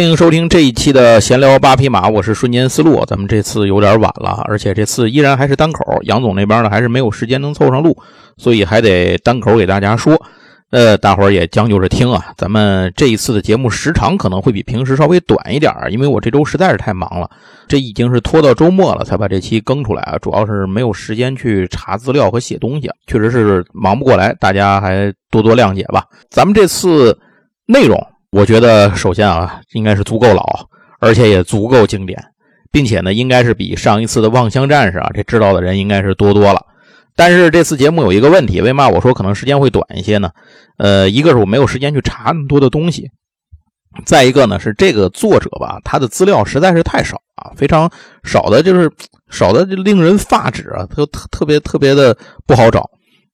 欢迎收听这一期的闲聊八匹马，我是瞬间思路。咱们这次有点晚了，而且这次依然还是单口。杨总那边呢，还是没有时间能凑上路，所以还得单口给大家说。呃，大伙也将就着听啊。咱们这一次的节目时长可能会比平时稍微短一点，因为我这周实在是太忙了，这已经是拖到周末了才把这期更出来啊。主要是没有时间去查资料和写东西，确实是忙不过来，大家还多多谅解吧。咱们这次内容。我觉得首先啊，应该是足够老，而且也足够经典，并且呢，应该是比上一次的《望乡战士》啊，这知道的人应该是多多了。但是这次节目有一个问题，为嘛我说可能时间会短一些呢？呃，一个是我没有时间去查那么多的东西，再一个呢是这个作者吧，他的资料实在是太少啊，非常少的，就是少的令人发指啊，特特特别特别的不好找。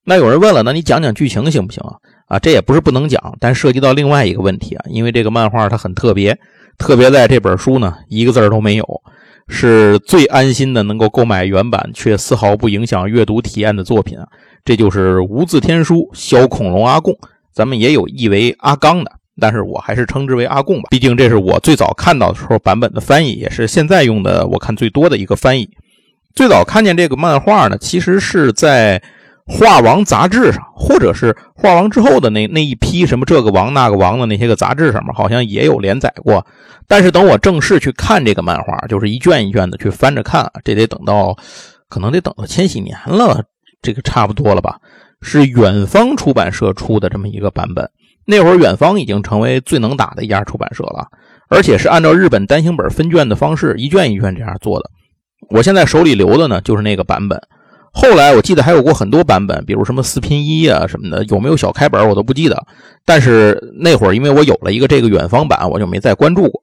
那有人问了，那你讲讲剧情行不行啊？啊，这也不是不能讲，但涉及到另外一个问题啊，因为这个漫画它很特别，特别在这本书呢，一个字儿都没有，是最安心的能够购买原版，却丝毫不影响阅读体验的作品啊，这就是无字天书小恐龙阿贡，咱们也有译为阿刚的，但是我还是称之为阿贡吧，毕竟这是我最早看到的时候版本的翻译，也是现在用的我看最多的一个翻译。最早看见这个漫画呢，其实是在。画王杂志上，或者是画王之后的那那一批什么这个王那个王的那些个杂志上面，好像也有连载过。但是等我正式去看这个漫画，就是一卷一卷的去翻着看，这得等到可能得等到千禧年了，这个差不多了吧？是远方出版社出的这么一个版本。那会儿远方已经成为最能打的一家出版社了，而且是按照日本单行本分卷的方式，一卷一卷这样做的。我现在手里留的呢，就是那个版本。后来我记得还有过很多版本，比如什么四拼一啊什么的，有没有小开本我都不记得。但是那会儿因为我有了一个这个远方版，我就没再关注过。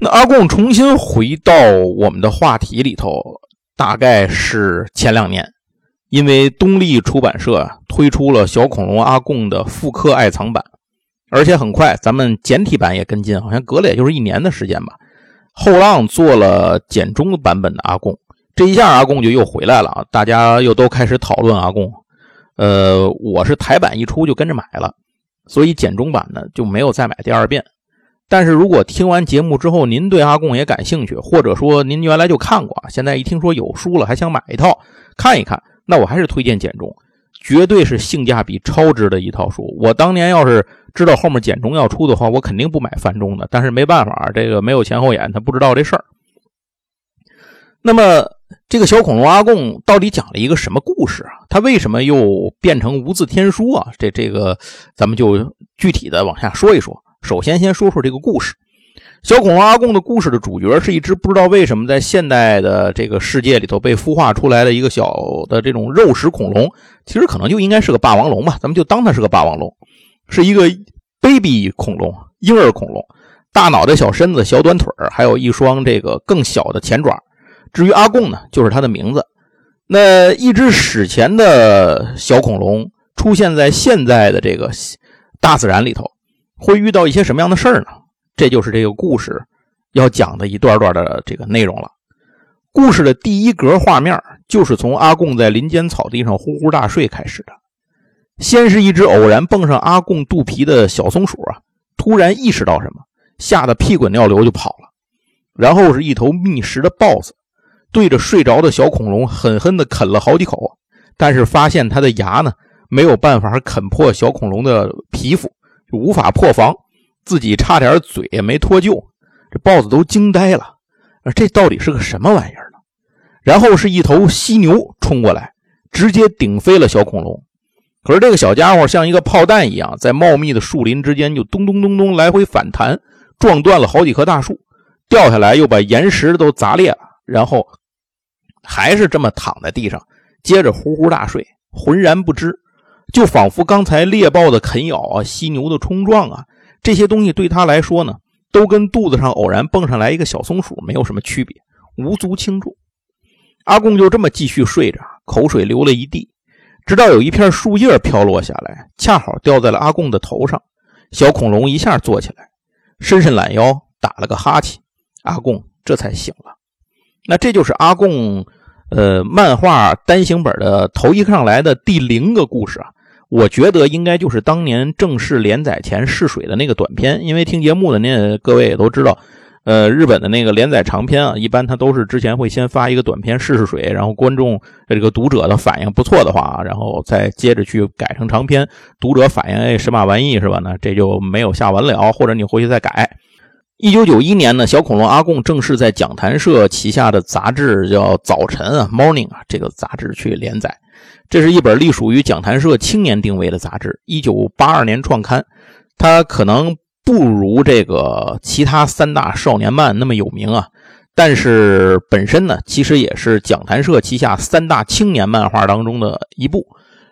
那阿贡重新回到我们的话题里头，大概是前两年，因为东立出版社推出了小恐龙阿贡的复刻爱藏版，而且很快咱们简体版也跟进，好像隔了也就是一年的时间吧。后浪做了简中版本的阿贡。这一下阿贡就又回来了啊！大家又都开始讨论阿贡。呃，我是台版一出就跟着买了，所以简中版呢就没有再买第二遍。但是如果听完节目之后您对阿贡也感兴趣，或者说您原来就看过，现在一听说有书了还想买一套看一看，那我还是推荐简中，绝对是性价比超值的一套书。我当年要是知道后面简中要出的话，我肯定不买繁中的。但是没办法，这个没有前后眼，他不知道这事儿。那么。这个小恐龙阿贡到底讲了一个什么故事啊？他为什么又变成无字天书啊？这这个咱们就具体的往下说一说。首先先说说这个故事。小恐龙阿贡的故事的主角是一只不知道为什么在现代的这个世界里头被孵化出来的一个小的这种肉食恐龙，其实可能就应该是个霸王龙吧，咱们就当它是个霸王龙，是一个 baby 恐龙，婴儿恐龙，大脑袋、小身子、小短腿还有一双这个更小的前爪。至于阿贡呢，就是他的名字。那一只史前的小恐龙出现在现在的这个大自然里头，会遇到一些什么样的事儿呢？这就是这个故事要讲的一段段的这个内容了。故事的第一格画面就是从阿贡在林间草地上呼呼大睡开始的。先是一只偶然蹦上阿贡肚皮的小松鼠啊，突然意识到什么，吓得屁滚尿流就跑了。然后是一头觅食的豹子。对着睡着的小恐龙狠狠地啃了好几口，但是发现它的牙呢没有办法啃破小恐龙的皮肤，就无法破防，自己差点嘴也没脱臼，这豹子都惊呆了。这到底是个什么玩意儿呢？然后是一头犀牛冲过来，直接顶飞了小恐龙。可是这个小家伙像一个炮弹一样，在茂密的树林之间就咚咚咚咚来回反弹，撞断了好几棵大树，掉下来又把岩石都砸裂了，然后。还是这么躺在地上，接着呼呼大睡，浑然不知，就仿佛刚才猎豹的啃咬啊，犀牛的冲撞啊，这些东西对他来说呢，都跟肚子上偶然蹦上来一个小松鼠没有什么区别，无足轻重。阿贡就这么继续睡着，口水流了一地，直到有一片树叶飘落下来，恰好掉在了阿贡的头上，小恐龙一下坐起来，伸伸懒腰，打了个哈欠，阿贡这才醒了。那这就是阿贡。呃，漫画单行本的头一上来的第零个故事啊，我觉得应该就是当年正式连载前试水的那个短片，因为听节目的那各位也都知道，呃，日本的那个连载长篇啊，一般它都是之前会先发一个短片试试水，然后观众这个读者的反应不错的话，然后再接着去改成长篇。读者反应哎，什么玩意是吧？那这就没有下文了，或者你回去再改。一九九一年呢，小恐龙阿贡正式在讲谈社旗下的杂志叫《早晨》啊，《Morning》啊，这个杂志去连载。这是一本隶属于讲谈社青年定位的杂志，一九八二年创刊。它可能不如这个其他三大少年漫那么有名啊，但是本身呢，其实也是讲谈社旗下三大青年漫画当中的一部。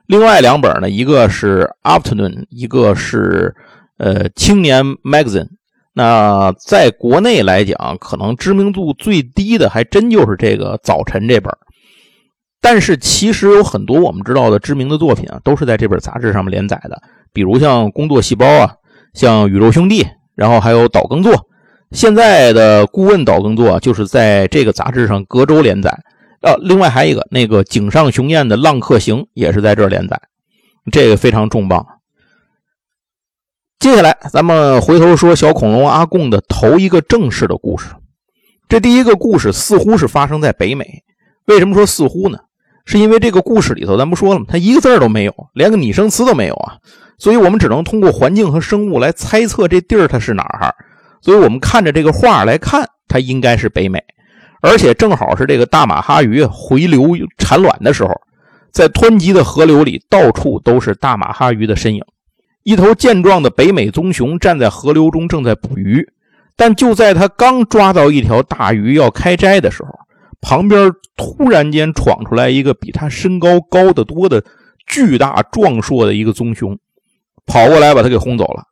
另外两本呢，一个是《Afternoon》，一个是呃《青年 Magazine》。那在国内来讲，可能知名度最低的还真就是这个《早晨》这本。但是其实有很多我们知道的知名的作品啊，都是在这本杂志上面连载的，比如像《工作细胞》啊，像《宇宙兄弟》，然后还有岛耕作。现在的顾问岛耕作就是在这个杂志上隔周连载。呃，另外还有一个那个井上雄彦的《浪客行》也是在这连载，这个非常重磅。接下来，咱们回头说小恐龙阿贡的头一个正式的故事。这第一个故事似乎是发生在北美。为什么说似乎呢？是因为这个故事里头，咱不说了吗？它一个字都没有，连个拟声词都没有啊。所以我们只能通过环境和生物来猜测这地儿它是哪儿。所以我们看着这个画来看，它应该是北美，而且正好是这个大马哈鱼回流产卵的时候，在湍急的河流里，到处都是大马哈鱼的身影。一头健壮的北美棕熊站在河流中，正在捕鱼。但就在他刚抓到一条大鱼要开摘的时候，旁边突然间闯出来一个比他身高高得多的巨大壮硕的一个棕熊，跑过来把他给轰走了，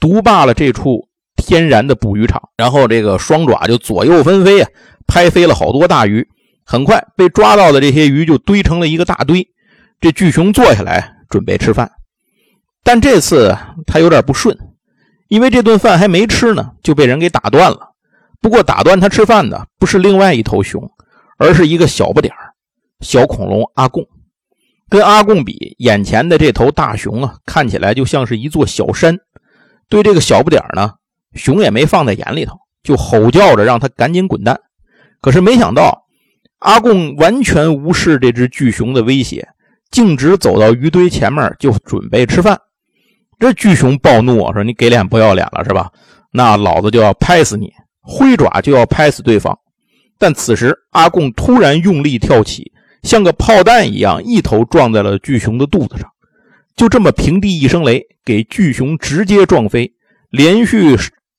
独霸了这处天然的捕鱼场。然后这个双爪就左右纷飞啊，拍飞了好多大鱼。很快被抓到的这些鱼就堆成了一个大堆。这巨熊坐下来准备吃饭。但这次他有点不顺，因为这顿饭还没吃呢，就被人给打断了。不过打断他吃饭的不是另外一头熊，而是一个小不点儿小恐龙阿贡。跟阿贡比，眼前的这头大熊啊，看起来就像是一座小山。对这个小不点儿呢，熊也没放在眼里头，就吼叫着让他赶紧滚蛋。可是没想到，阿贡完全无视这只巨熊的威胁，径直走到鱼堆前面，就准备吃饭。这巨熊暴怒啊，说：“你给脸不要脸了是吧？那老子就要拍死你，挥爪就要拍死对方。”但此时阿贡突然用力跳起，像个炮弹一样，一头撞在了巨熊的肚子上。就这么平地一声雷，给巨熊直接撞飞，连续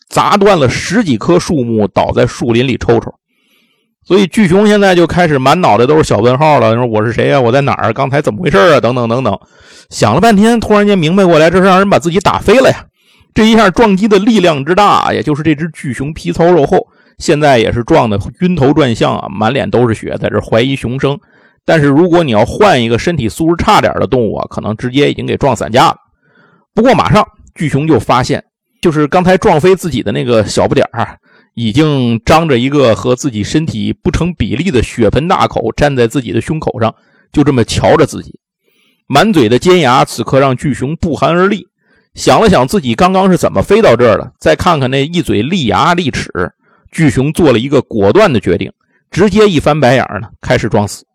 砸断了十几棵树木，倒在树林里抽抽。所以巨熊现在就开始满脑袋都是小问号了。说我是谁呀？我在哪儿？刚才怎么回事啊？等等等等，想了半天，突然间明白过来，这是让人把自己打飞了呀！这一下撞击的力量之大，也就是这只巨熊皮糙肉厚，现在也是撞得晕头转向啊，满脸都是血，在这怀疑熊生。但是如果你要换一个身体素质差点的动物啊，可能直接已经给撞散架了。不过马上巨熊就发现，就是刚才撞飞自己的那个小不点儿。已经张着一个和自己身体不成比例的血盆大口站在自己的胸口上，就这么瞧着自己，满嘴的尖牙，此刻让巨熊不寒而栗。想了想自己刚刚是怎么飞到这儿的，再看看那一嘴利牙利齿，巨熊做了一个果断的决定，直接一翻白眼呢，开始装死。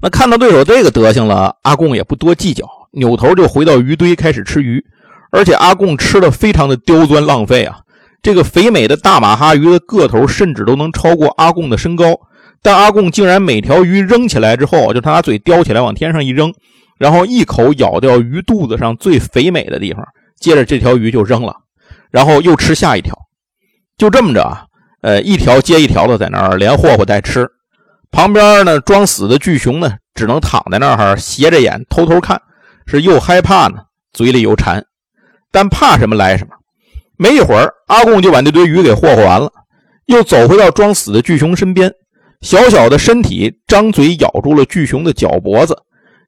那看到对手这个德行了，阿贡也不多计较，扭头就回到鱼堆开始吃鱼，而且阿贡吃的非常的刁钻浪费啊。这个肥美的大马哈鱼的个头甚至都能超过阿贡的身高，但阿贡竟然每条鱼扔起来之后，就他拿嘴叼起来往天上一扔，然后一口咬掉鱼肚子上最肥美的地方，接着这条鱼就扔了，然后又吃下一条，就这么着啊，呃，一条接一条的在那儿连霍霍带吃。旁边呢，装死的巨熊呢，只能躺在那儿斜着眼偷偷看，是又害怕呢，嘴里又馋，但怕什么来什么。没一会儿，阿贡就把那堆鱼给霍霍完了，又走回到装死的巨熊身边，小小的身体张嘴咬住了巨熊的脚脖子，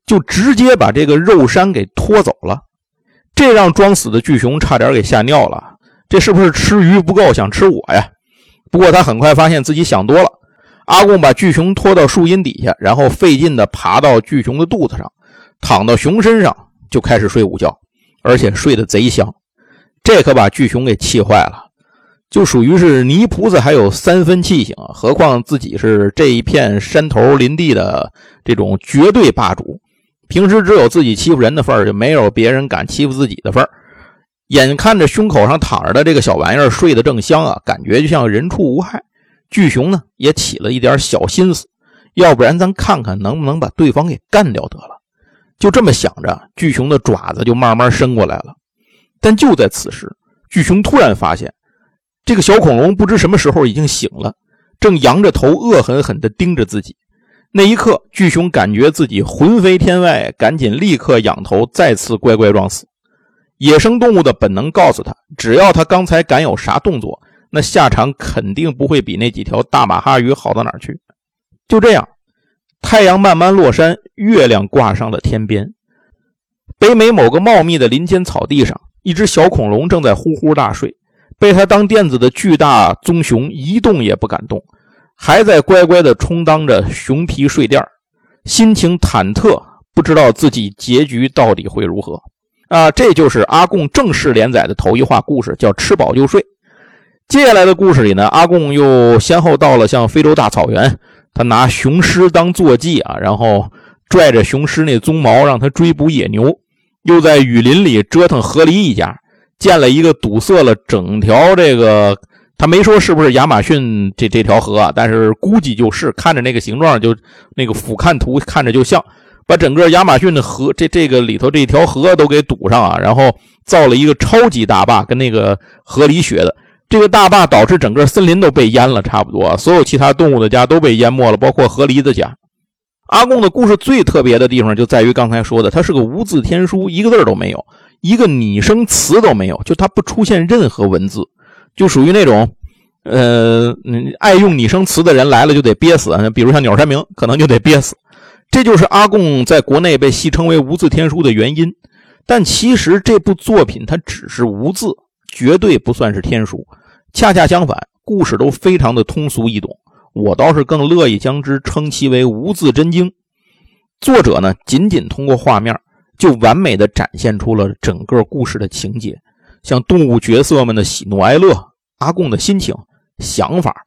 就直接把这个肉山给拖走了。这让装死的巨熊差点给吓尿了。这是不是吃鱼不够，想吃我呀？不过他很快发现自己想多了。阿贡把巨熊拖到树荫底下，然后费劲地爬到巨熊的肚子上，躺到熊身上就开始睡午觉，而且睡得贼香。这可把巨熊给气坏了，就属于是泥菩萨还有三分气性啊，何况自己是这一片山头林地的这种绝对霸主，平时只有自己欺负人的份儿，就没有别人敢欺负自己的份儿。眼看着胸口上躺着的这个小玩意儿睡得正香啊，感觉就像人畜无害。巨熊呢也起了一点小心思，要不然咱看看能不能把对方给干掉得了。就这么想着，巨熊的爪子就慢慢伸过来了。但就在此时，巨熊突然发现，这个小恐龙不知什么时候已经醒了，正扬着头恶狠狠地盯着自己。那一刻，巨熊感觉自己魂飞天外，赶紧立刻仰头，再次乖乖装死。野生动物的本能告诉他，只要他刚才敢有啥动作。那下场肯定不会比那几条大马哈鱼好到哪儿去。就这样，太阳慢慢落山，月亮挂上了天边。北美某个茂密的林间草地上，一只小恐龙正在呼呼大睡。被它当垫子的巨大棕熊一动也不敢动，还在乖乖地充当着熊皮睡垫心情忐忑，不知道自己结局到底会如何。啊，这就是阿贡正式连载的头一话故事，叫《吃饱就睡》。接下来的故事里呢，阿贡又先后到了像非洲大草原，他拿雄狮当坐骑啊，然后拽着雄狮那鬃毛让他追捕野牛；又在雨林里折腾河狸一家，建了一个堵塞了整条这个，他没说是不是亚马逊这这条河啊，但是估计就是，看着那个形状就那个俯瞰图看着就像，把整个亚马逊的河这这个里头这条河都给堵上啊，然后造了一个超级大坝，跟那个河狸学的。这个大坝导致整个森林都被淹了，差不多所有其他动物的家都被淹没了，包括河狸的家。阿贡的故事最特别的地方就在于刚才说的，它是个无字天书，一个字都没有，一个拟声词都没有，就它不出现任何文字，就属于那种，呃，爱用拟声词的人来了就得憋死，比如像鸟山明可能就得憋死。这就是阿贡在国内被戏称为无字天书的原因。但其实这部作品它只是无字。绝对不算是天书，恰恰相反，故事都非常的通俗易懂。我倒是更乐意将之称其为无字真经。作者呢，仅仅通过画面就完美的展现出了整个故事的情节，像动物角色们的喜怒哀乐、阿贡的心情、想法。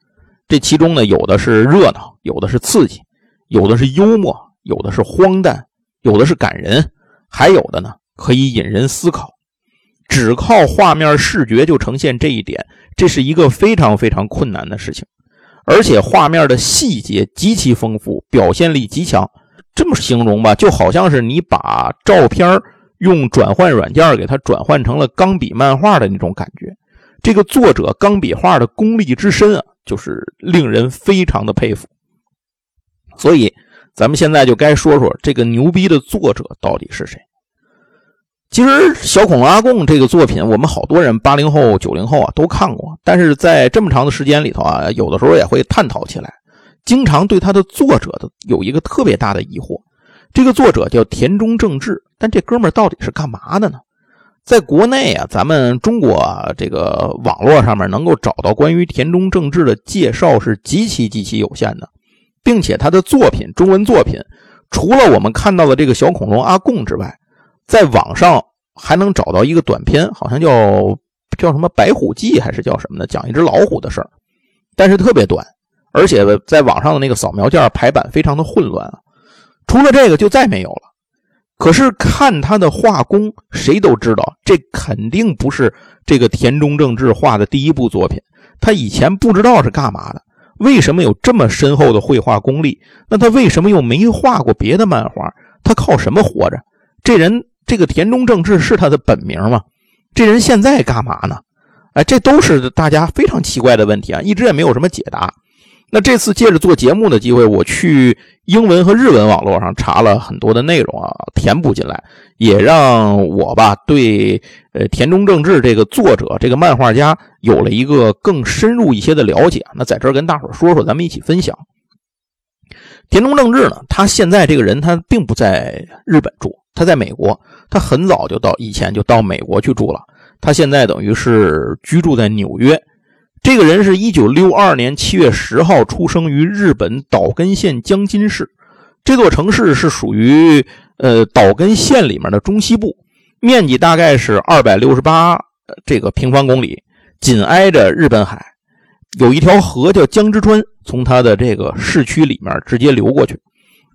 这其中呢，有的是热闹，有的是刺激，有的是幽默，有的是荒诞，有的是感人，还有的呢，可以引人思考。只靠画面视觉就呈现这一点，这是一个非常非常困难的事情。而且画面的细节极其丰富，表现力极强。这么形容吧，就好像是你把照片用转换软件给它转换成了钢笔漫画的那种感觉。这个作者钢笔画的功力之深啊，就是令人非常的佩服。所以，咱们现在就该说说这个牛逼的作者到底是谁。其实《小恐龙阿贡》这个作品，我们好多人八零后、九零后啊都看过，但是在这么长的时间里头啊，有的时候也会探讨起来，经常对他的作者的有一个特别大的疑惑。这个作者叫田中正治，但这哥们儿到底是干嘛的呢？在国内啊，咱们中国这个网络上面能够找到关于田中正治的介绍是极其极其有限的，并且他的作品，中文作品，除了我们看到的这个小恐龙阿贡之外，在网上还能找到一个短片，好像叫叫什么《白虎记》还是叫什么的，讲一只老虎的事儿，但是特别短，而且在网上的那个扫描件排版非常的混乱啊。除了这个就再没有了。可是看他的画工，谁都知道这肯定不是这个田中正治画的第一部作品。他以前不知道是干嘛的，为什么有这么深厚的绘画功力？那他为什么又没画过别的漫画？他靠什么活着？这人。这个田中正治是他的本名吗？这人现在干嘛呢？哎，这都是大家非常奇怪的问题啊，一直也没有什么解答。那这次借着做节目的机会，我去英文和日文网络上查了很多的内容啊，填补进来，也让我吧对呃田中正治这个作者、这个漫画家有了一个更深入一些的了解。那在这儿跟大伙说说，咱们一起分享。田中正治呢，他现在这个人他并不在日本住。他在美国，他很早就到以前就到美国去住了。他现在等于是居住在纽约。这个人是一九六二年七月十号出生于日本岛根县江津市，这座城市是属于呃岛根县里面的中西部，面积大概是二百六十八这个平方公里，紧挨着日本海，有一条河叫江之川，从它的这个市区里面直接流过去。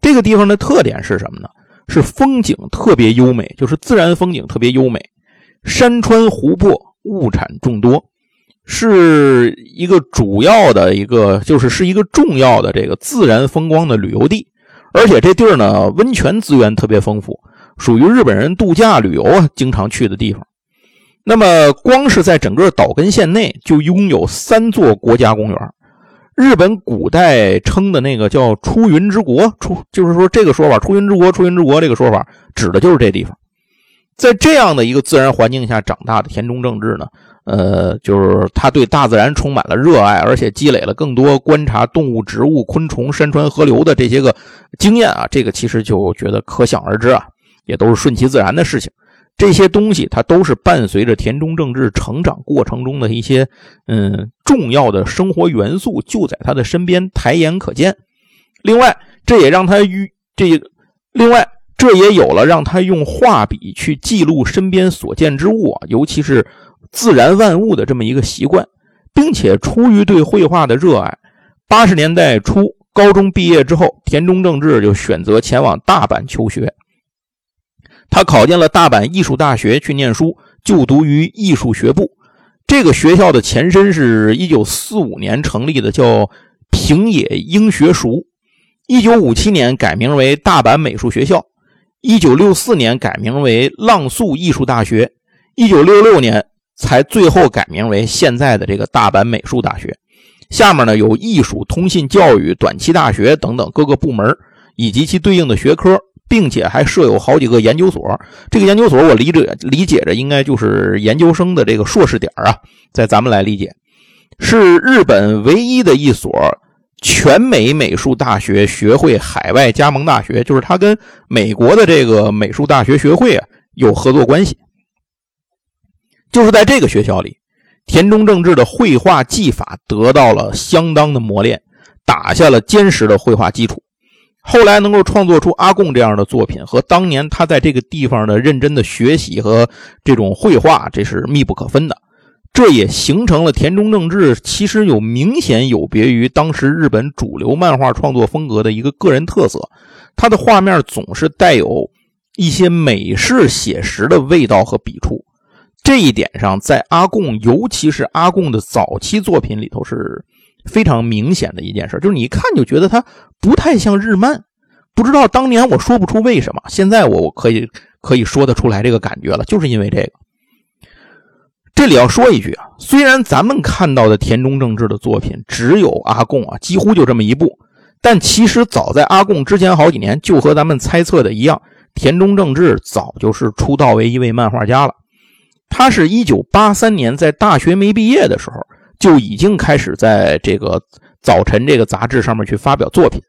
这个地方的特点是什么呢？是风景特别优美，就是自然风景特别优美，山川湖泊，物产众多。是一个主要的一个，就是是一个重要的这个自然风光的旅游地，而且这地儿呢，温泉资源特别丰富，属于日本人度假旅游啊经常去的地方。那么，光是在整个岛根县内就拥有三座国家公园。日本古代称的那个叫“出云之国”，出就是说这个说法，“出云之国”，“出云之国”这个说法指的就是这地方。在这样的一个自然环境下长大的田中正治呢。呃，就是他对大自然充满了热爱，而且积累了更多观察动物、植物、昆虫、山川河流的这些个经验啊。这个其实就觉得可想而知啊，也都是顺其自然的事情。这些东西它都是伴随着田中正治成长过程中的一些嗯重要的生活元素，就在他的身边抬眼可见。另外，这也让他与这另外这也有了让他用画笔去记录身边所见之物啊，尤其是。自然万物的这么一个习惯，并且出于对绘画的热爱，八十年代初高中毕业之后，田中正治就选择前往大阪求学。他考进了大阪艺术大学去念书，就读于艺术学部。这个学校的前身是一九四五年成立的，叫平野英学塾。一九五七年改名为大阪美术学校，一九六四年改名为浪速艺术大学，一九六六年。才最后改名为现在的这个大阪美术大学，下面呢有艺术、通信、教育、短期大学等等各个部门以及其对应的学科，并且还设有好几个研究所。这个研究所我理解理解着应该就是研究生的这个硕士点啊，在咱们来理解，是日本唯一的一所全美美术大学学会海外加盟大学，就是它跟美国的这个美术大学学会啊有合作关系。就是在这个学校里，田中正治的绘画技法得到了相当的磨练，打下了坚实的绘画基础。后来能够创作出《阿贡》这样的作品，和当年他在这个地方的认真的学习和这种绘画，这是密不可分的。这也形成了田中正治其实有明显有别于当时日本主流漫画创作风格的一个个人特色。他的画面总是带有一些美式写实的味道和笔触。这一点上，在阿贡，尤其是阿贡的早期作品里头是非常明显的一件事，就是你一看就觉得它不太像日漫。不知道当年我说不出为什么，现在我我可以可以说得出来这个感觉了，就是因为这个。这里要说一句啊，虽然咱们看到的田中正治的作品只有阿贡啊，几乎就这么一部，但其实早在阿贡之前好几年，就和咱们猜测的一样，田中正治早就是出道为一位漫画家了。他是一九八三年在大学没毕业的时候，就已经开始在这个《早晨》这个杂志上面去发表作品。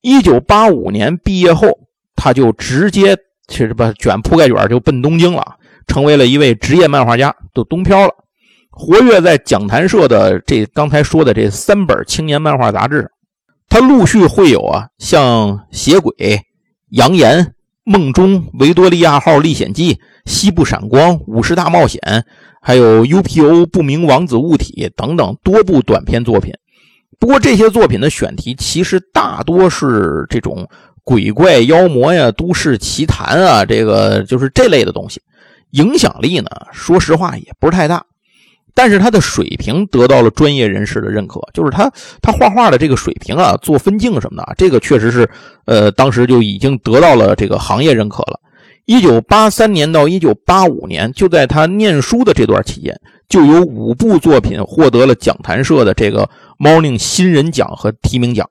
一九八五年毕业后，他就直接其实把卷铺盖卷就奔东京了，成为了一位职业漫画家，都东漂了，活跃在讲谈社的这刚才说的这三本青年漫画杂志上。他陆续会有啊，像《邪鬼》《扬言》。《梦中维多利亚号历险记》《西部闪光》《武士大冒险》，还有 UPO 不明王子物体等等多部短篇作品。不过这些作品的选题其实大多是这种鬼怪妖魔呀、都市奇谈啊，这个就是这类的东西，影响力呢，说实话也不是太大。但是他的水平得到了专业人士的认可，就是他他画画的这个水平啊，做分镜什么的，这个确实是，呃，当时就已经得到了这个行业认可了。一九八三年到一九八五年，就在他念书的这段期间，就有五部作品获得了讲坛社的这个 Morning 新人奖和提名奖。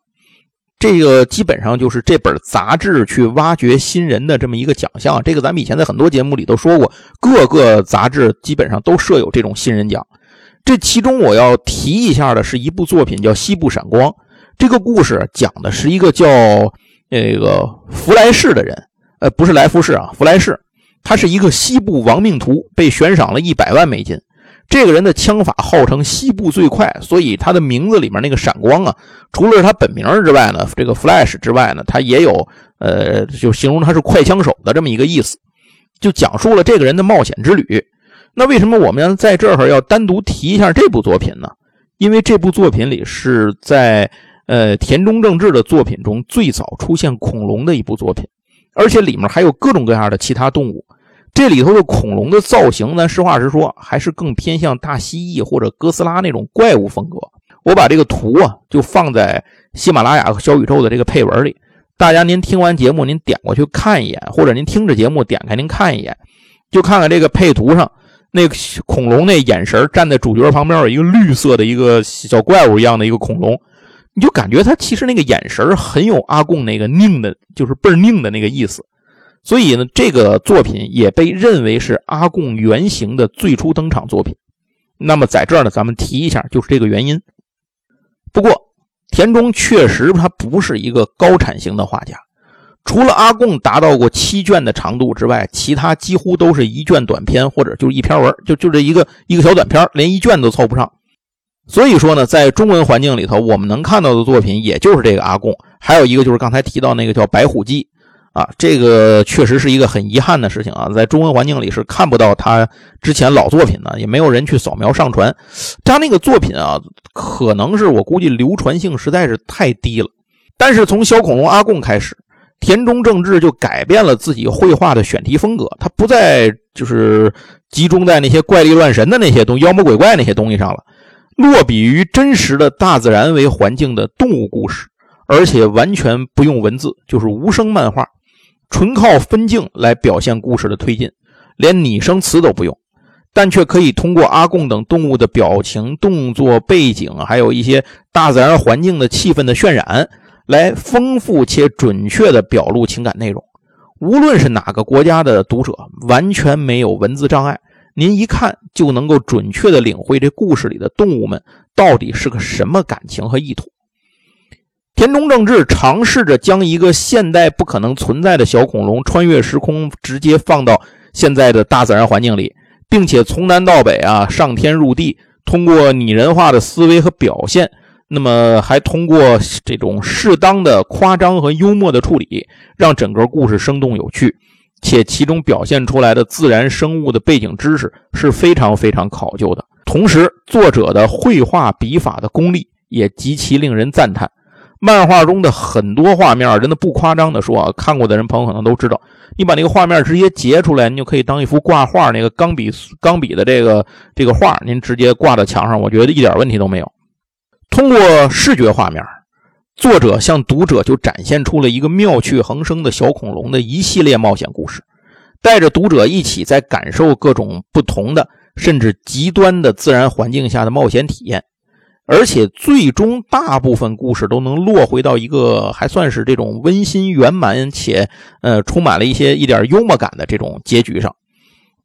这个基本上就是这本杂志去挖掘新人的这么一个奖项。这个咱们以前在很多节目里都说过，各个杂志基本上都设有这种新人奖。这其中我要提一下的是一部作品叫《西部闪光》。这个故事讲的是一个叫那个弗莱士的人，呃，不是莱福士啊，弗莱士，他是一个西部亡命徒，被悬赏了一百万美金。这个人的枪法号称西部最快，所以他的名字里面那个闪光啊，除了是他本名之外呢，这个 Flash 之外呢，他也有呃，就形容他是快枪手的这么一个意思，就讲述了这个人的冒险之旅。那为什么我们在这儿要单独提一下这部作品呢？因为这部作品里是在呃田中正治的作品中最早出现恐龙的一部作品，而且里面还有各种各样的其他动物。这里头的恐龙的造型，咱实话实说，还是更偏向大蜥蜴或者哥斯拉那种怪物风格。我把这个图啊，就放在喜马拉雅和小宇宙的这个配文里。大家您听完节目，您点过去看一眼，或者您听着节目点开您看一眼，就看看这个配图上那个恐龙那眼神，站在主角旁边有一个绿色的一个小怪物一样的一个恐龙，你就感觉他其实那个眼神很有阿贡那个拧的，就是倍儿拧的那个意思。所以呢，这个作品也被认为是阿贡原型的最初登场作品。那么在这儿呢，咱们提一下，就是这个原因。不过，田中确实他不是一个高产型的画家，除了阿贡达到过七卷的长度之外，其他几乎都是一卷短篇或者就是一篇文，就就这一个一个小短篇，连一卷都凑不上。所以说呢，在中文环境里头，我们能看到的作品也就是这个阿贡，还有一个就是刚才提到那个叫《白虎记》。啊，这个确实是一个很遗憾的事情啊，在中文环境里是看不到他之前老作品的，也没有人去扫描上传。他那个作品啊，可能是我估计流传性实在是太低了。但是从小恐龙阿贡开始，田中正治就改变了自己绘画的选题风格，他不再就是集中在那些怪力乱神的那些东妖魔鬼怪那些东西上了，落笔于真实的大自然为环境的动物故事，而且完全不用文字，就是无声漫画。纯靠分镜来表现故事的推进，连拟声词都不用，但却可以通过阿贡等动物的表情、动作、背景，还有一些大自然环境的气氛的渲染，来丰富且准确地表露情感内容。无论是哪个国家的读者，完全没有文字障碍，您一看就能够准确地领会这故事里的动物们到底是个什么感情和意图。田中正治尝试着将一个现代不可能存在的小恐龙穿越时空，直接放到现在的大自然环境里，并且从南到北啊，上天入地，通过拟人化的思维和表现，那么还通过这种适当的夸张和幽默的处理，让整个故事生动有趣，且其中表现出来的自然生物的背景知识是非常非常考究的。同时，作者的绘画笔法的功力也极其令人赞叹。漫画中的很多画面，真的不夸张的说啊，看过的人朋友可能都知道。你把那个画面直接截出来，你就可以当一幅挂画，那个钢笔钢笔的这个这个画，您直接挂在墙上，我觉得一点问题都没有。通过视觉画面，作者向读者就展现出了一个妙趣横生的小恐龙的一系列冒险故事，带着读者一起在感受各种不同的甚至极端的自然环境下的冒险体验。而且最终大部分故事都能落回到一个还算是这种温馨圆满且呃充满了一些一点幽默感的这种结局上。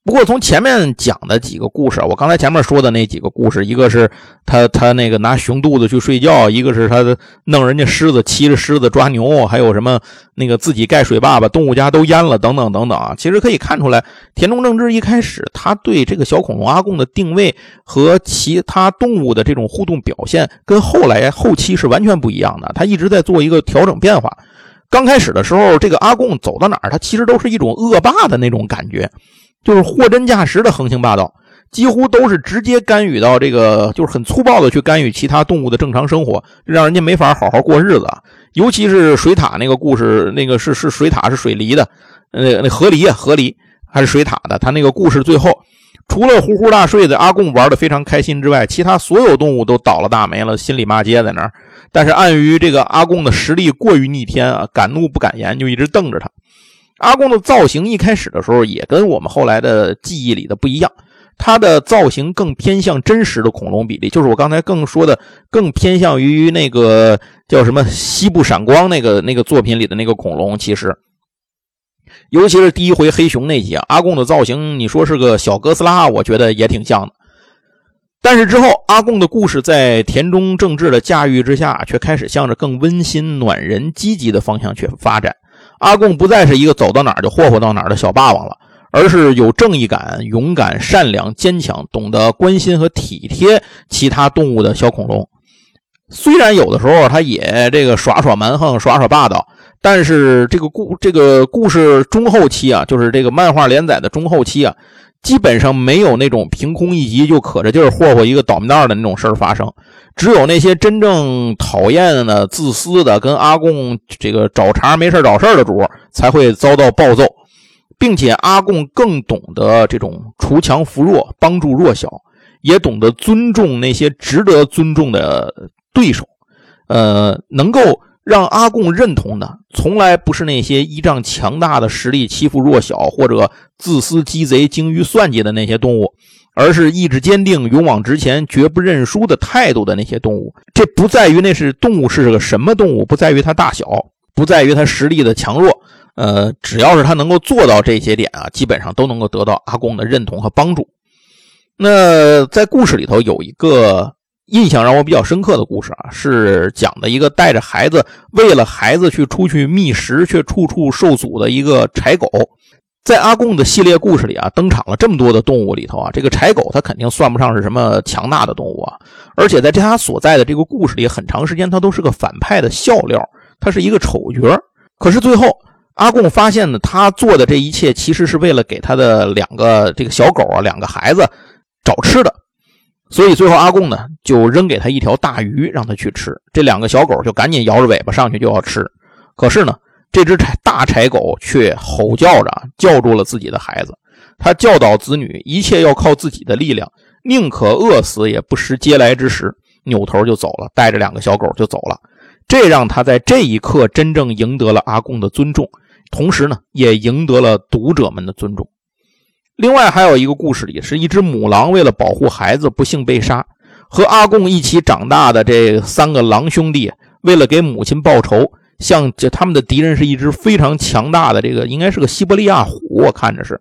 不过从前面讲的几个故事，我刚才前面说的那几个故事，一个是他他那个拿熊肚子去睡觉，一个是他弄人家狮子骑着狮子抓牛，还有什么那个自己盖水坝把动物家都淹了等等等等啊。其实可以看出来，田中正治一开始他对这个小恐龙阿贡的定位和其他动物的这种互动表现，跟后来后期是完全不一样的。他一直在做一个调整变化。刚开始的时候，这个阿贡走到哪儿，他其实都是一种恶霸的那种感觉。就是货真价实的横行霸道，几乎都是直接干预到这个，就是很粗暴的去干预其他动物的正常生活，让人家没法好好过日子。尤其是水獭那个故事，那个是是水獭是水狸的，那那河狸啊河狸还是水獭的。他那个故事最后，除了呼呼大睡的阿贡玩的非常开心之外，其他所有动物都倒了大霉了，心里骂街在那儿。但是碍于这个阿贡的实力过于逆天啊，敢怒不敢言，就一直瞪着他。阿贡的造型一开始的时候也跟我们后来的记忆里的不一样，他的造型更偏向真实的恐龙比例，就是我刚才更说的，更偏向于那个叫什么西部闪光那个那个作品里的那个恐龙。其实，尤其是第一回黑熊那集啊，阿贡的造型，你说是个小哥斯拉，我觉得也挺像的。但是之后，阿贡的故事在田中正治的驾驭之下，却开始向着更温馨、暖人、积极的方向去发展。阿贡不再是一个走到哪儿就霍霍到哪儿的小霸王了，而是有正义感、勇敢、善良、坚强，懂得关心和体贴其他动物的小恐龙。虽然有的时候他也这个耍耍蛮横、耍耍霸道，但是这个故这个故事中后期啊，就是这个漫画连载的中后期啊，基本上没有那种凭空一击就可着劲儿霍霍一个倒霉蛋的那种事儿发生。只有那些真正讨厌的、自私的，跟阿贡这个找茬没事找事的主才会遭到暴揍，并且阿贡更懂得这种锄强扶弱、帮助弱小，也懂得尊重那些值得尊重的。对手，呃，能够让阿贡认同的，从来不是那些依仗强大的实力欺负弱小或者自私鸡贼、精于算计的那些动物，而是意志坚定、勇往直前、绝不认输的态度的那些动物。这不在于那是动物是个什么动物，不在于它大小，不在于它实力的强弱，呃，只要是它能够做到这些点啊，基本上都能够得到阿贡的认同和帮助。那在故事里头有一个。印象让我比较深刻的故事啊，是讲的一个带着孩子，为了孩子去出去觅食，却处处受阻的一个柴狗。在阿贡的系列故事里啊，登场了这么多的动物里头啊，这个柴狗它肯定算不上是什么强大的动物啊，而且在这它所在的这个故事里，很长时间它都是个反派的笑料，它是一个丑角。可是最后，阿贡发现呢，他做的这一切其实是为了给他的两个这个小狗啊，两个孩子找吃的。所以最后，阿贡呢就扔给他一条大鱼，让他去吃。这两个小狗就赶紧摇着尾巴上去就要吃。可是呢，这只柴大柴狗却吼叫着叫住了自己的孩子。他教导子女，一切要靠自己的力量，宁可饿死也不食嗟来之食。扭头就走了，带着两个小狗就走了。这让他在这一刻真正赢得了阿贡的尊重，同时呢，也赢得了读者们的尊重。另外还有一个故事里，是一只母狼为了保护孩子不幸被杀，和阿贡一起长大的这三个狼兄弟，为了给母亲报仇，向这他们的敌人是一只非常强大的这个应该是个西伯利亚虎，我看着是，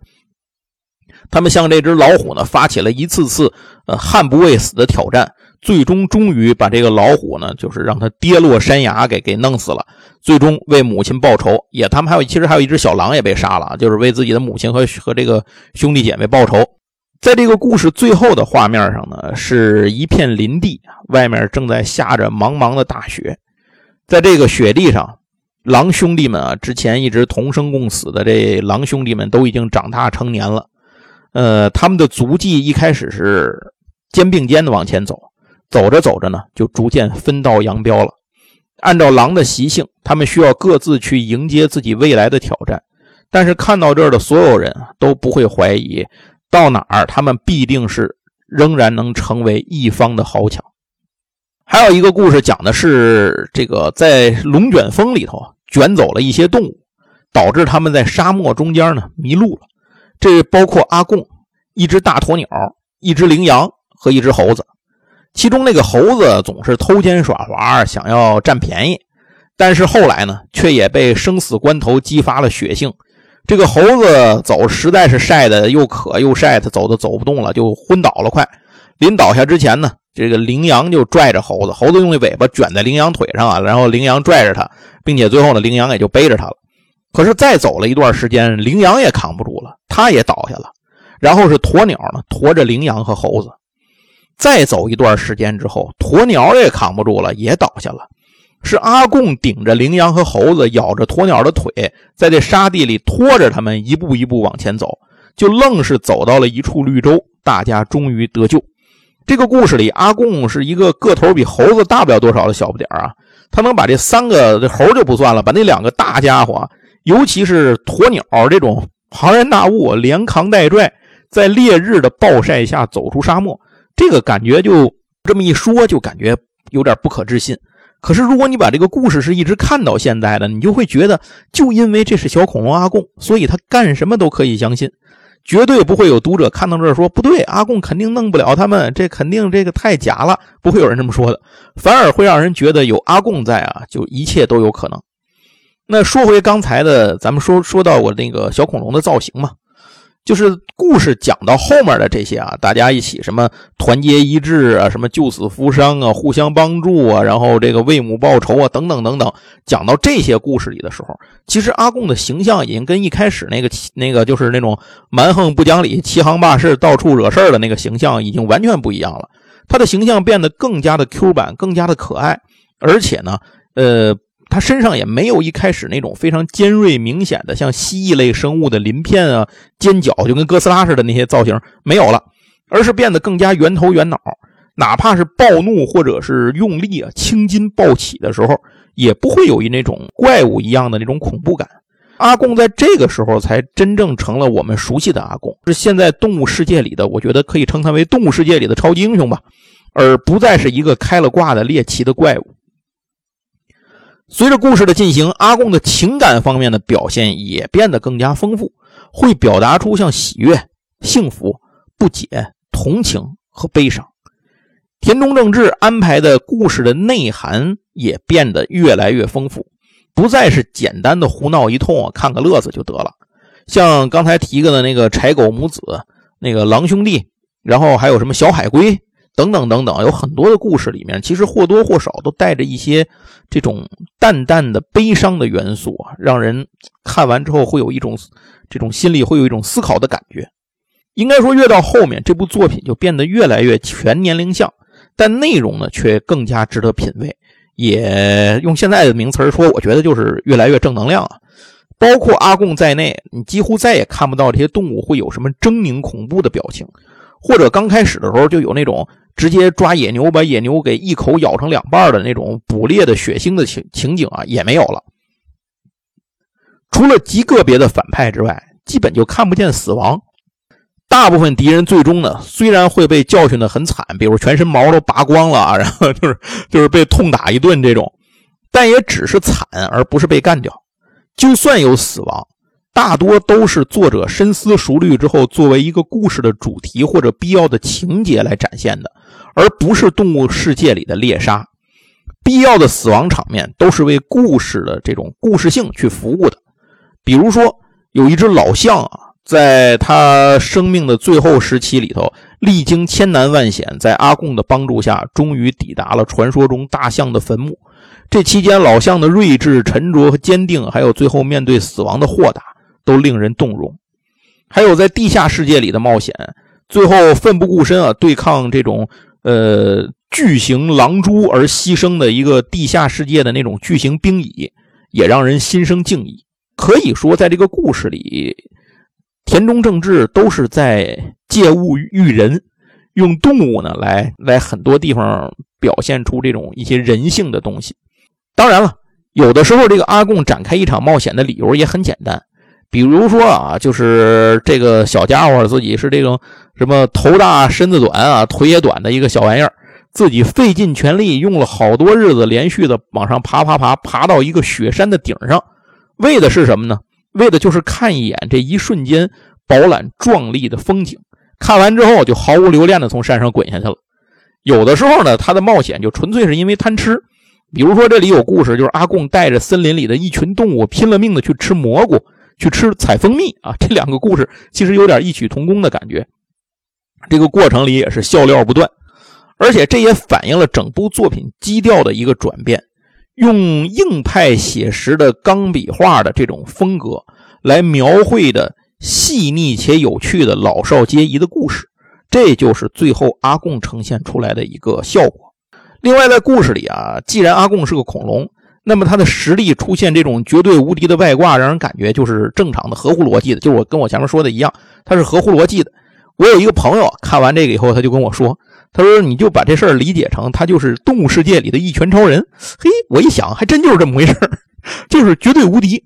他们向这只老虎呢发起了一次次呃悍不畏死的挑战。最终，终于把这个老虎呢，就是让它跌落山崖，给给弄死了。最终为母亲报仇，也他们还有，其实还有一只小狼也被杀了，就是为自己的母亲和和这个兄弟姐妹报仇。在这个故事最后的画面上呢，是一片林地，外面正在下着茫茫的大雪。在这个雪地上，狼兄弟们啊，之前一直同生共死的这狼兄弟们都已经长大成年了。呃，他们的足迹一开始是肩并肩的往前走。走着走着呢，就逐渐分道扬镳了。按照狼的习性，他们需要各自去迎接自己未来的挑战。但是看到这儿的所有人，都不会怀疑，到哪儿他们必定是仍然能成为一方的豪强。还有一个故事讲的是，这个在龙卷风里头卷走了一些动物，导致他们在沙漠中间呢迷路了。这包括阿贡、一只大鸵鸟、一只羚羊和一只猴子。其中那个猴子总是偷奸耍滑，想要占便宜，但是后来呢，却也被生死关头激发了血性。这个猴子走实在是晒得又渴又晒，他走都走不动了，就昏倒了。快临倒下之前呢，这个羚羊就拽着猴子，猴子用那尾巴卷在羚羊腿上啊，然后羚羊拽着他，并且最后呢，羚羊也就背着他了。可是再走了一段时间，羚羊也扛不住了，他也倒下了。然后是鸵鸟呢，驮着羚羊和猴子。再走一段时间之后，鸵鸟也扛不住了，也倒下了。是阿贡顶着羚羊和猴子，咬着鸵鸟的腿，在这沙地里拖着他们，一步一步往前走，就愣是走到了一处绿洲，大家终于得救。这个故事里，阿贡是一个个头比猴子大不了多少的小不点啊，他能把这三个这猴就不算了，把那两个大家伙，尤其是鸵鸟这种庞然大物，连扛带拽，在烈日的暴晒下走出沙漠。这个感觉就这么一说，就感觉有点不可置信。可是如果你把这个故事是一直看到现在的，你就会觉得，就因为这是小恐龙阿贡，所以他干什么都可以相信，绝对不会有读者看到这儿说不对，阿贡肯定弄不了他们，这肯定这个太假了，不会有人这么说的，反而会让人觉得有阿贡在啊，就一切都有可能。那说回刚才的，咱们说说到我那个小恐龙的造型嘛。就是故事讲到后面的这些啊，大家一起什么团结一致啊，什么救死扶伤啊，互相帮助啊，然后这个为母报仇啊，等等等等。讲到这些故事里的时候，其实阿贡的形象已经跟一开始那个那个就是那种蛮横不讲理、欺行霸市、到处惹事的那个形象已经完全不一样了。他的形象变得更加的 Q 版，更加的可爱，而且呢，呃。他身上也没有一开始那种非常尖锐明显的像蜥蜴类生物的鳞片啊、尖角，就跟哥斯拉似的那些造型没有了，而是变得更加圆头圆脑。哪怕是暴怒或者是用力啊，青筋暴起的时候，也不会有一那种怪物一样的那种恐怖感。阿贡在这个时候才真正成了我们熟悉的阿贡，是现在动物世界里的，我觉得可以称他为动物世界里的超级英雄吧，而不再是一个开了挂的猎奇的怪物。随着故事的进行，阿贡的情感方面的表现也变得更加丰富，会表达出像喜悦、幸福、不解、同情和悲伤。田中正治安排的故事的内涵也变得越来越丰富，不再是简单的胡闹一通、看个乐子就得了。像刚才提过的那个柴狗母子、那个狼兄弟，然后还有什么小海龟。等等等等，有很多的故事里面，其实或多或少都带着一些这种淡淡的悲伤的元素啊，让人看完之后会有一种这种心里会有一种思考的感觉。应该说，越到后面，这部作品就变得越来越全年龄向，但内容呢却更加值得品味。也用现在的名词说，我觉得就是越来越正能量啊。包括阿贡在内，你几乎再也看不到这些动物会有什么狰狞恐怖的表情，或者刚开始的时候就有那种。直接抓野牛，把野牛给一口咬成两半的那种捕猎的血腥的情情景啊，也没有了。除了极个别的反派之外，基本就看不见死亡。大部分敌人最终呢，虽然会被教训的很惨，比如全身毛都拔光了啊，然后就是就是被痛打一顿这种，但也只是惨，而不是被干掉。就算有死亡。大多都是作者深思熟虑之后，作为一个故事的主题或者必要的情节来展现的，而不是动物世界里的猎杀。必要的死亡场面都是为故事的这种故事性去服务的。比如说，有一只老象啊，在他生命的最后时期里头，历经千难万险，在阿贡的帮助下，终于抵达了传说中大象的坟墓。这期间，老象的睿智、沉着和坚定，还有最后面对死亡的豁达。都令人动容，还有在地下世界里的冒险，最后奋不顾身啊，对抗这种呃巨型狼蛛而牺牲的一个地下世界的那种巨型兵蚁，也让人心生敬意。可以说，在这个故事里，田中正治都是在借物喻人，用动物呢来来很多地方表现出这种一些人性的东西。当然了，有的时候这个阿贡展开一场冒险的理由也很简单。比如说啊，就是这个小家伙自己是这种什么头大身子短啊，腿也短的一个小玩意儿，自己费尽全力，用了好多日子，连续的往上爬爬爬，爬到一个雪山的顶上，为的是什么呢？为的就是看一眼这一瞬间饱览壮丽的风景。看完之后就毫无留恋的从山上滚下去了。有的时候呢，他的冒险就纯粹是因为贪吃。比如说这里有故事，就是阿贡带着森林里的一群动物拼了命的去吃蘑菇。去吃采蜂蜜啊，这两个故事其实有点异曲同工的感觉。这个过程里也是笑料不断，而且这也反映了整部作品基调的一个转变，用硬派写实的钢笔画的这种风格来描绘的细腻且有趣的老少皆宜的故事，这就是最后阿贡呈现出来的一个效果。另外，在故事里啊，既然阿贡是个恐龙。那么他的实力出现这种绝对无敌的外挂，让人感觉就是正常的、合乎逻辑的。就我跟我前面说的一样，他是合乎逻辑的。我有一个朋友看完这个以后，他就跟我说：“他说你就把这事儿理解成他就是动物世界里的一拳超人。”嘿，我一想，还真就是这么回事 就是绝对无敌。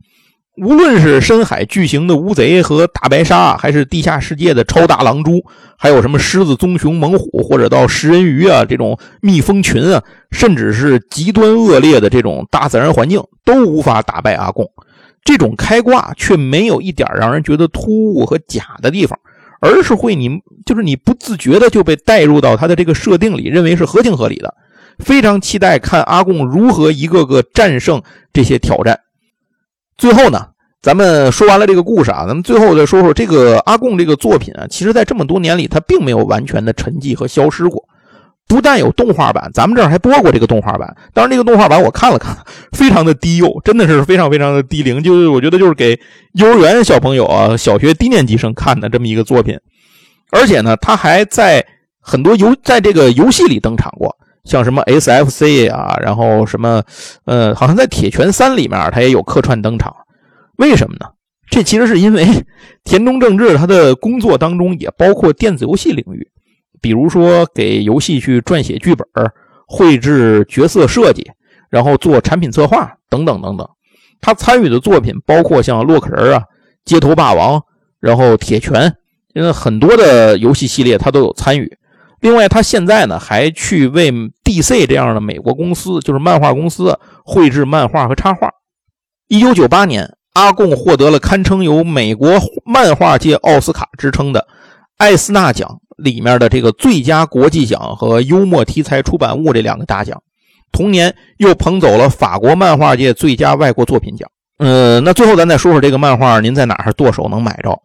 无论是深海巨型的乌贼和大白鲨，还是地下世界的超大狼蛛，还有什么狮子、棕熊、猛虎，或者到食人鱼啊这种蜜蜂群啊，甚至是极端恶劣的这种大自然环境，都无法打败阿贡。这种开挂却没有一点让人觉得突兀和假的地方，而是会你就是你不自觉的就被带入到他的这个设定里，认为是合情合理的。非常期待看阿贡如何一个个战胜这些挑战。最后呢，咱们说完了这个故事啊，咱们最后再说说这个阿贡这个作品啊，其实在这么多年里，它并没有完全的沉寂和消失过。不但有动画版，咱们这儿还播过这个动画版。当然，这个动画版我看了看，非常的低幼，真的是非常非常的低龄，就是我觉得就是给幼儿园小朋友啊、小学低年级生看的这么一个作品。而且呢，他还在很多游在这个游戏里登场过，像什么 SFC 啊，然后什么呃，好像在铁拳三里面他也有客串登场。为什么呢？这其实是因为 田中正治他的工作当中也包括电子游戏领域。比如说，给游戏去撰写剧本、绘制角色设计，然后做产品策划等等等等。他参与的作品包括像洛克人啊、街头霸王，然后铁拳，因为很多的游戏系列他都有参与。另外，他现在呢还去为 DC 这样的美国公司，就是漫画公司绘制漫画和插画。一九九八年，阿贡获得了堪称有美国漫画界奥斯卡之称的艾斯纳奖。里面的这个最佳国际奖和幽默题材出版物这两个大奖，同年又捧走了法国漫画界最佳外国作品奖。呃，那最后咱再说说这个漫画，您在哪儿剁手能买着？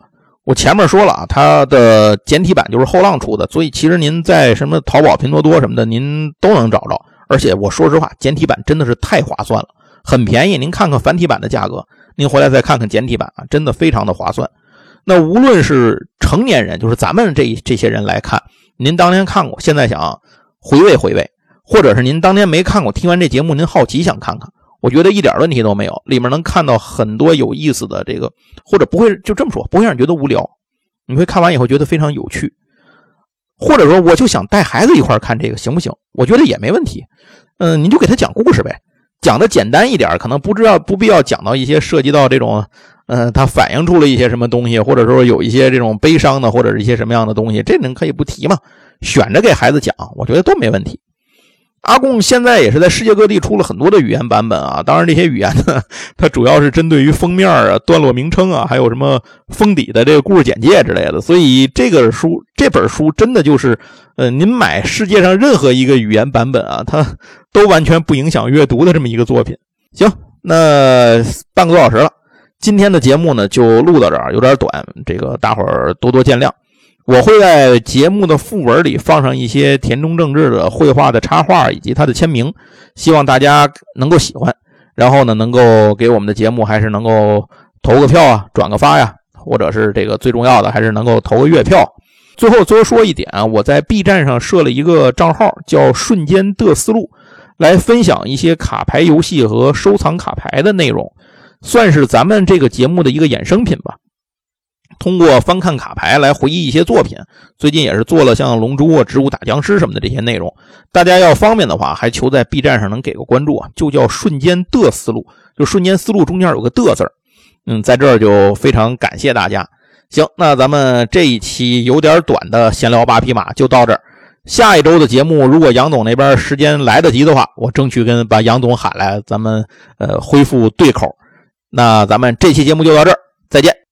我前面说了啊，它的简体版就是后浪出的，所以其实您在什么淘宝、拼多多什么的，您都能找着。而且我说实话，简体版真的是太划算了，很便宜。您看看繁体版的价格，您回来再看看简体版啊，真的非常的划算。那无论是成年人，就是咱们这这些人来看，您当年看过，现在想回味回味，或者是您当年没看过，听完这节目您好奇想看看，我觉得一点问题都没有，里面能看到很多有意思的这个，或者不会就这么说，不会让你觉得无聊，你会看完以后觉得非常有趣，或者说我就想带孩子一块看这个行不行？我觉得也没问题，嗯，您就给他讲故事呗，讲的简单一点，可能不知道不必要讲到一些涉及到这种。嗯，它反映出了一些什么东西，或者说有一些这种悲伤的，或者是一些什么样的东西，这您可以不提嘛，选着给孩子讲，我觉得都没问题。阿贡现在也是在世界各地出了很多的语言版本啊，当然这些语言呢，它主要是针对于封面啊、段落名称啊，还有什么封底的这个故事简介之类的。所以这个书这本书真的就是，呃，您买世界上任何一个语言版本啊，它都完全不影响阅读的这么一个作品。行，那半个多小时了。今天的节目呢，就录到这儿，有点短，这个大伙儿多多见谅。我会在节目的副文里放上一些田中正治的绘画的插画以及他的签名，希望大家能够喜欢。然后呢，能够给我们的节目还是能够投个票啊，转个发呀，或者是这个最重要的，还是能够投个月票。最后多说一点啊，我在 B 站上设了一个账号，叫“瞬间的思路”，来分享一些卡牌游戏和收藏卡牌的内容。算是咱们这个节目的一个衍生品吧。通过翻看卡牌来回忆一些作品，最近也是做了像《龙珠》啊、《植物打僵尸》什么的这些内容。大家要方便的话，还求在 B 站上能给个关注啊，就叫“瞬间的思路”，就“瞬间思路”中间有个的字。嗯，在这儿就非常感谢大家。行，那咱们这一期有点短的闲聊八匹马就到这儿。下一周的节目，如果杨总那边时间来得及的话，我争取跟把杨总喊来，咱们呃恢复对口。那咱们这期节目就到这儿，再见。